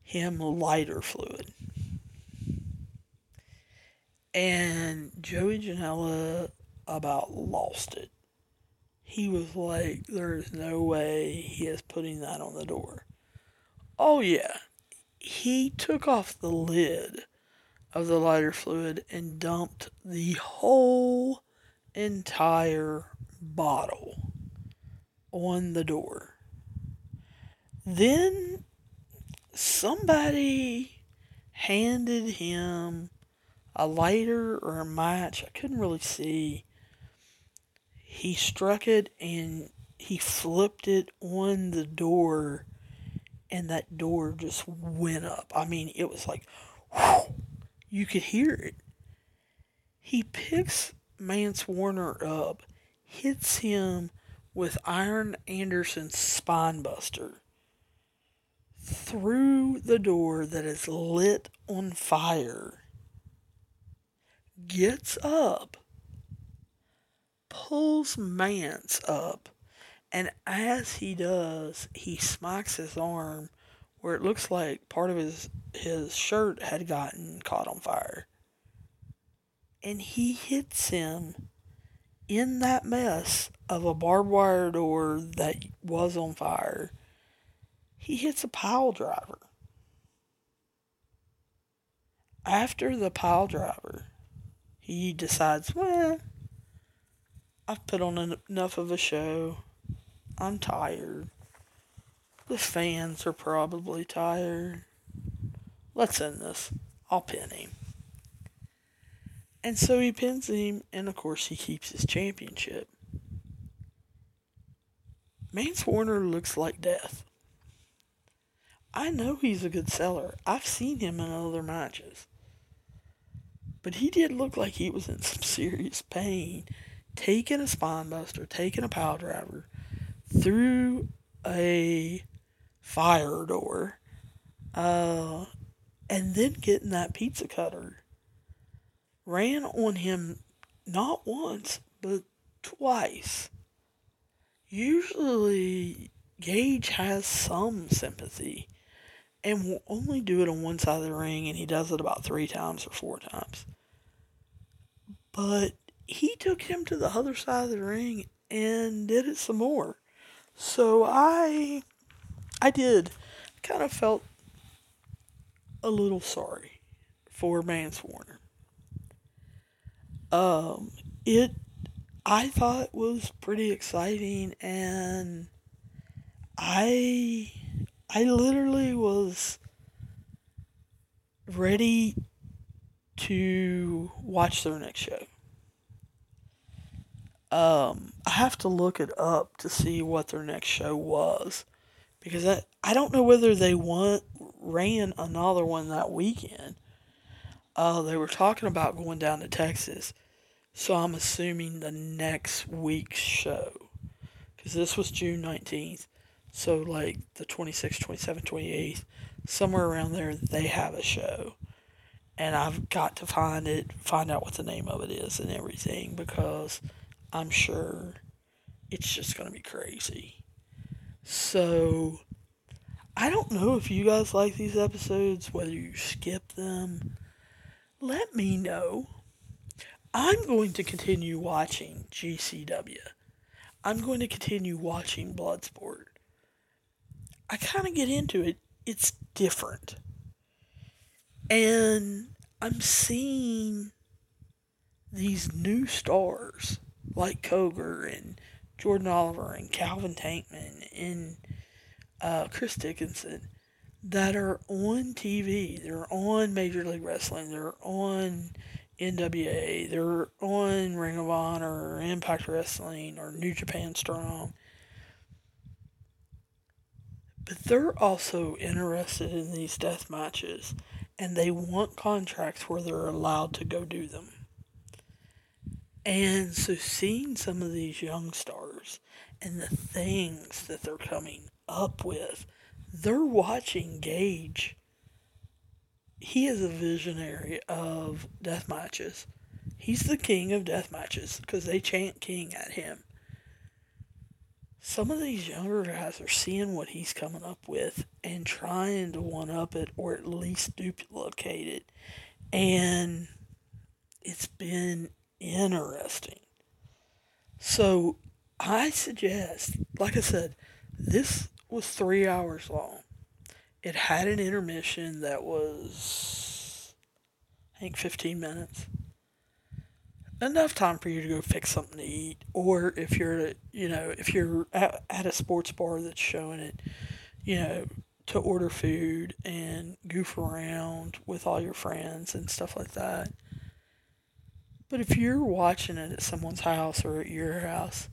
him lighter fluid. And Joey Janela about lost it. He was like, there is no way he is putting that on the door. Oh, yeah. He took off the lid of the lighter fluid and dumped the whole entire bottle on the door. Then somebody handed him a lighter or a match. I couldn't really see. He struck it and he flipped it on the door, and that door just went up. I mean, it was like, whew, you could hear it. He picks Mance Warner up, hits him with Arn Anderson's spinebuster through the door that is lit on fire, gets up, pulls Mance up, and as he does, he smacks his arm where it looks like part of his his shirt had gotten caught on fire. And he hits him in that mess of a barbed wire door that was on fire. He hits a pile driver. After the pile driver, he decides, well, I've put on enough of a show. I'm tired. The fans are probably tired. Let's end this. I'll pin him. And so he pins him, and of course, he keeps his championship. Mance Warner looks like death. I know he's a good seller. I've seen him in other matches. But he did look like he was in some serious pain, taking a spine buster, taking a pile driver through a fire door, uh, and then getting that pizza cutter. Ran on him not once, but twice. Usually, Gage has some sympathy and will only do it on one side of the ring, and he does it about three times or four times. But he took him to the other side of the ring and did it some more. So I I did kind of felt a little sorry for Mance Warner. Um, it I thought was pretty exciting, and I I literally was ready to watch their next show. Um, I have to look it up to see what their next show was because I, I don't know whether they want ran another one that weekend. Uh, they were talking about going down to Texas, so I'm assuming the next week's show because this was June 19th. So, like the 26th, 27th, 28th, somewhere around there, they have a show. And I've got to find it, find out what the name of it is and everything because I'm sure it's just going to be crazy. So, I don't know if you guys like these episodes, whether you skip them. Let me know. I'm going to continue watching GCW. I'm going to continue watching Bloodsport. I kind of get into it. It's different. And I'm seeing these new stars like Cogar and Jordan Oliver and Calvin Tankman and uh, Chris Dickinson that are on TV. They're on Major League Wrestling. They're on NWA. They're on Ring of Honor or Impact Wrestling or New Japan Strong. But they're also interested in these death matches and they want contracts where they're allowed to go do them. And so seeing some of these young stars and the things that they're coming up with, they're watching Gage. He is a visionary of death matches. He's the king of death matches because they chant king at him. Some of these younger guys are seeing what he's coming up with and trying to one up it or at least duplicate it. And it's been interesting. So I suggest, like I said, this was three hours long. It had an intermission that was, I think, 15 minutes. Enough time for you to go fix something to eat, or if you're, you know, if you're at, at a sports bar that's showing it, you know, to order food and goof around with all your friends and stuff like that. But if you're watching it at someone's house or at your house,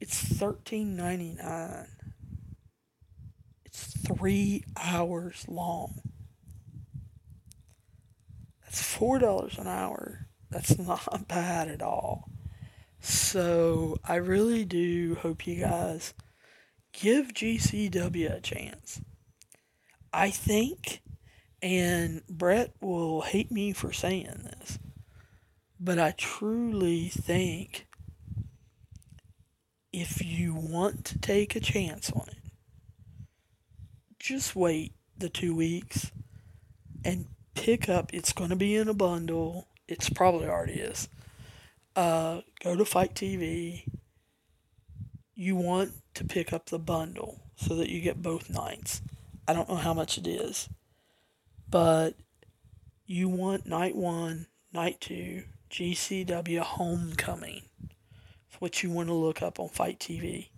it's thirteen ninety nine. It's three hours long. That's four dollars an hour. That's not bad at all. So I really do hope you guys give GCW a chance. I think, and Brett will hate me for saying this, but I truly think if you want to take a chance on it, just wait the two weeks and pick up. It's going to be in a bundle. It's probably already is. Uh, go to FITE TV. You want to pick up the bundle so that you get both nights. I don't know how much it is, but you want night one, night two, GCW Homecoming. It's what you want to look up on FITE TV.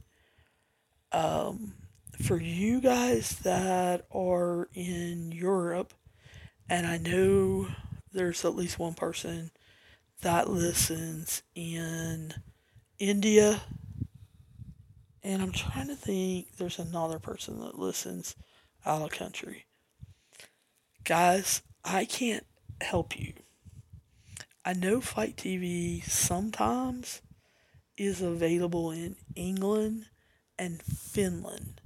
Um, for you guys that are in Europe, and I know there's at least one person that listens in India, and I'm trying to think there's another person that listens out of country. Guys, I can't help you. I know FITE TV sometimes is available in England and Finland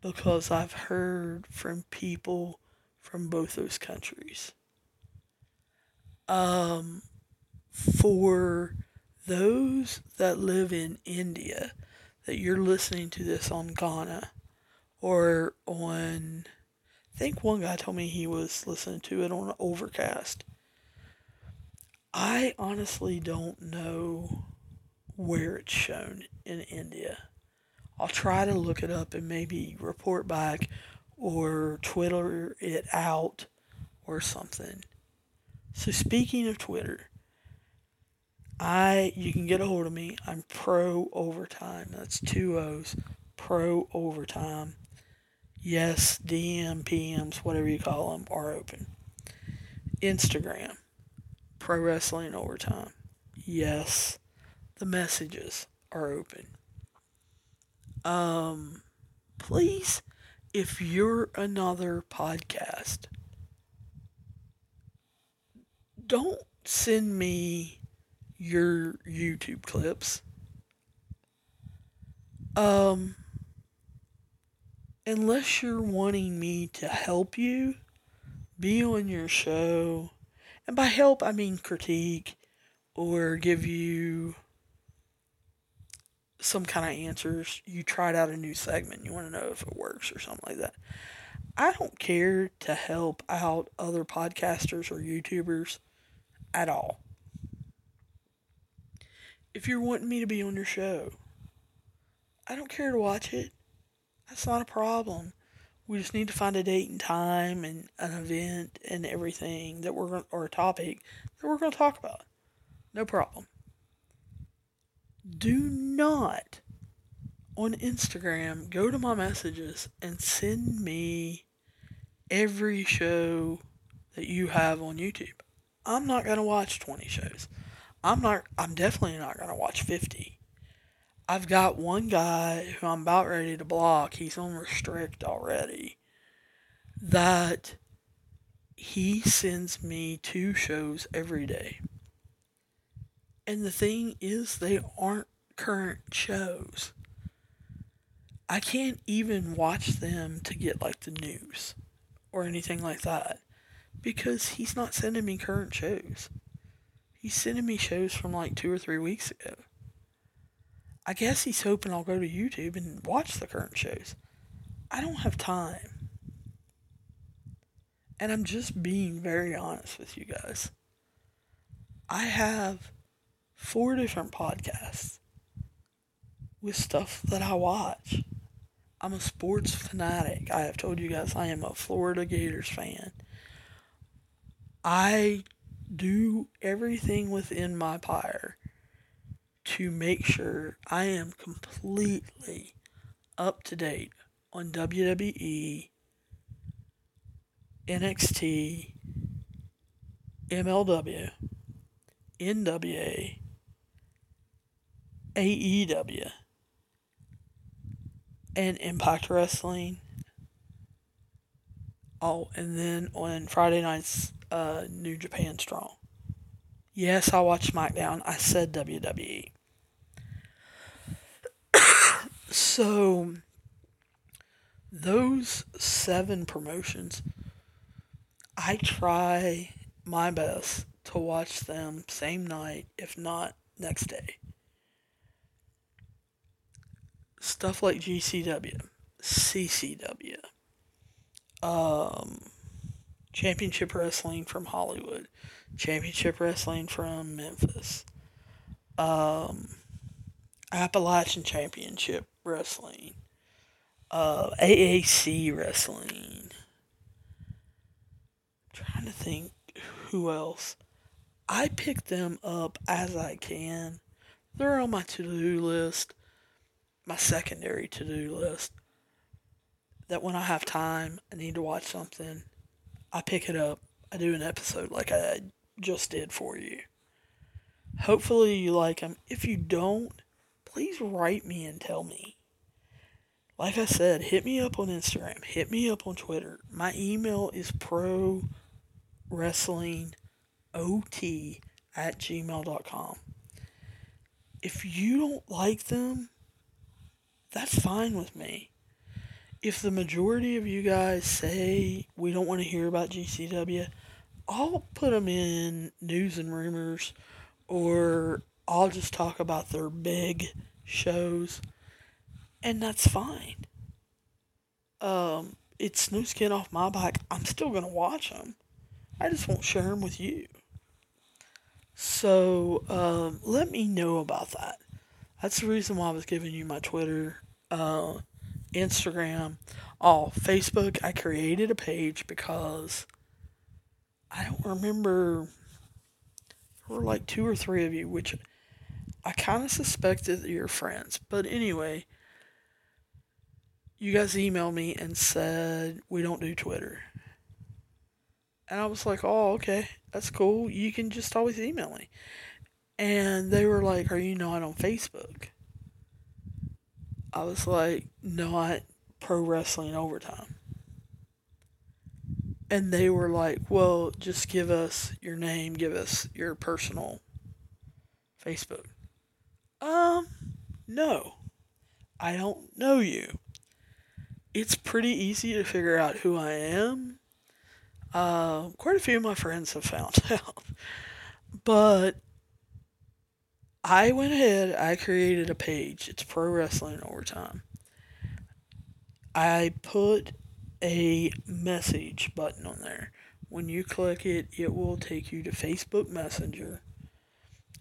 because I've heard from people from both those countries. Um, for those that live in India, that you're listening to this on Gaana or on, I think one guy told me he was listening to it on Overcast. I honestly don't know where it's shown in India. I'll try to look it up and maybe report back or Twitter it out or something. So speaking of Twitter, I you can get a hold of me. I'm pro overtime. That's two O's. Pro overtime. Yes, DM, PMs, whatever you call them, are open. Instagram Pro Wrestling Overtime. Yes, the messages are open. Um, please, if you're another podcast, don't send me your YouTube clips. Um, unless you're wanting me to help you be on your show, and by help I mean critique or give you some kind of answers. You tried out a new segment, you want to know if it works or something like that. I don't care to help out other podcasters or YouTubers at all. If you're wanting me to be on your show, I don't care to watch it. That's not a problem. We just need to find a date and time and an event and everything that we're going or a topic that we're going to talk about. No problem. Do not on Instagram go to my messages and send me every show that you have on YouTube. I'm not going to watch 20 shows. I'm not I'm definitely not going to watch 50. I've got one guy who I'm about ready to block. He's on restrict already. That he sends me two shows every day. And the thing is, they aren't current shows. I can't even watch them to get like the news or anything like that because he's not sending me current shows. He's sending me shows from like two or three weeks ago. I guess he's hoping I'll go to YouTube and watch the current shows. I don't have time. And I'm just being very honest with you guys. I have four different podcasts with stuff that I watch. I'm a sports fanatic. I have told you guys I am a Florida Gators fan. I do everything within my power to make sure I am completely up to date on WWE, NXT, MLW, NWA, AEW, and Impact Wrestling. Oh, and then on Friday nights, uh, New Japan Strong. Yes, I watch SmackDown. I said WWE. so, those seven promotions, I try my best to watch them same night, if not next day. Stuff like GCW, CCW, um, Championship Wrestling from Hollywood, Championship Wrestling from Memphis, um, Appalachian Championship Wrestling, uh, AAC Wrestling. I'm trying to think who else. I pick them up as I can. They're on my to do list, my secondary to do list. That when I have time, I need to watch something, I pick it up. I do an episode like I just did for you. Hopefully, you like them. If you don't, please write me and tell me. Like I said, hit me up on Instagram, hit me up on Twitter. My email is pro wrestling ot at gmail.com. If you don't like them, that's fine with me. If the majority of you guys say we don't want to hear about GCW, I'll put them in news and rumors or I'll just talk about their big shows and that's fine. Um, it's no skin off my back. I'm still to watch them. I just won't share them with you. So um, let me know about that. That's the reason why I was giving you my Twitter, uh, Instagram, oh Facebook. I created a page because I don't remember. There were like two or three of you, which I kind of suspected that you're friends. But anyway, you guys emailed me and said we don't do Twitter. And I was like, oh, okay, that's cool. You can just always email me. And they were like, are you not on Facebook? I was like, not pro wrestling overtime. And they were like, well, just give us your name, give us your personal Facebook. Um, no. I don't know you. it's pretty easy to figure out who I am. Uh, quite a few of my friends have found out. But I went ahead, I created a page. It's Pro Wrestling Overtime. I put a message button on there. When you click it, it will take you to Facebook Messenger.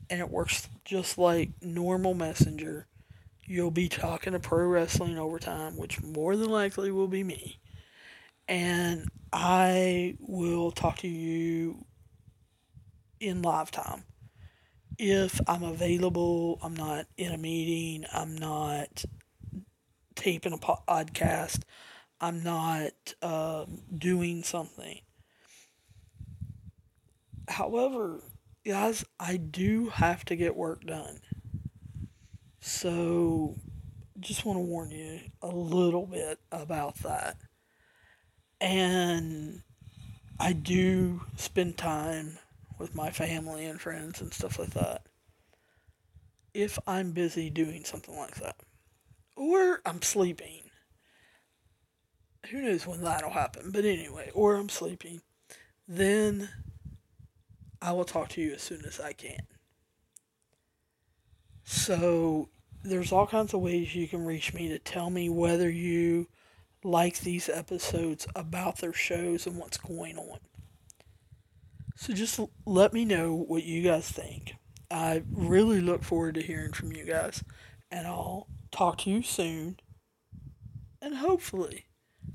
And it works just like normal Messenger. You'll be talking to Pro Wrestling Overtime, which more than likely will be me. And I will talk to you in live time. If I'm available, I'm not in a meeting, I'm not taping a podcast, I'm not um, doing something. However, guys, I do have to get work done. So, just want to warn you a little bit about that. And I do spend time with my family and friends and stuff like that. If I'm busy doing something like that, or I'm sleeping, who knows when that'll happen, but anyway, or I'm sleeping, then I will talk to you as soon as I can. So, there's all kinds of ways you can reach me to tell me whether you like these episodes about their shows and what's going on. So just let me know what you guys think. I really look forward to hearing from you guys, and I'll talk to you soon. And hopefully,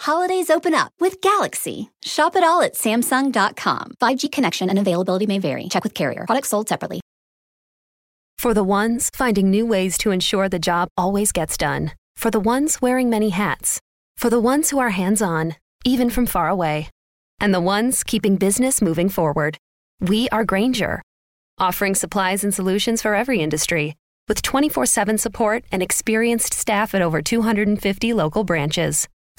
Holidays open up with Galaxy. Shop it all at Samsung.com. 5G connection and availability may vary. Check with carrier. Products sold separately. For the ones finding new ways to ensure the job always gets done. For the ones wearing many hats. For the ones who are hands on, even from far away. And the ones keeping business moving forward. We are Grainger, offering supplies and solutions for every industry with 24 7 support and experienced staff at over 250 local branches.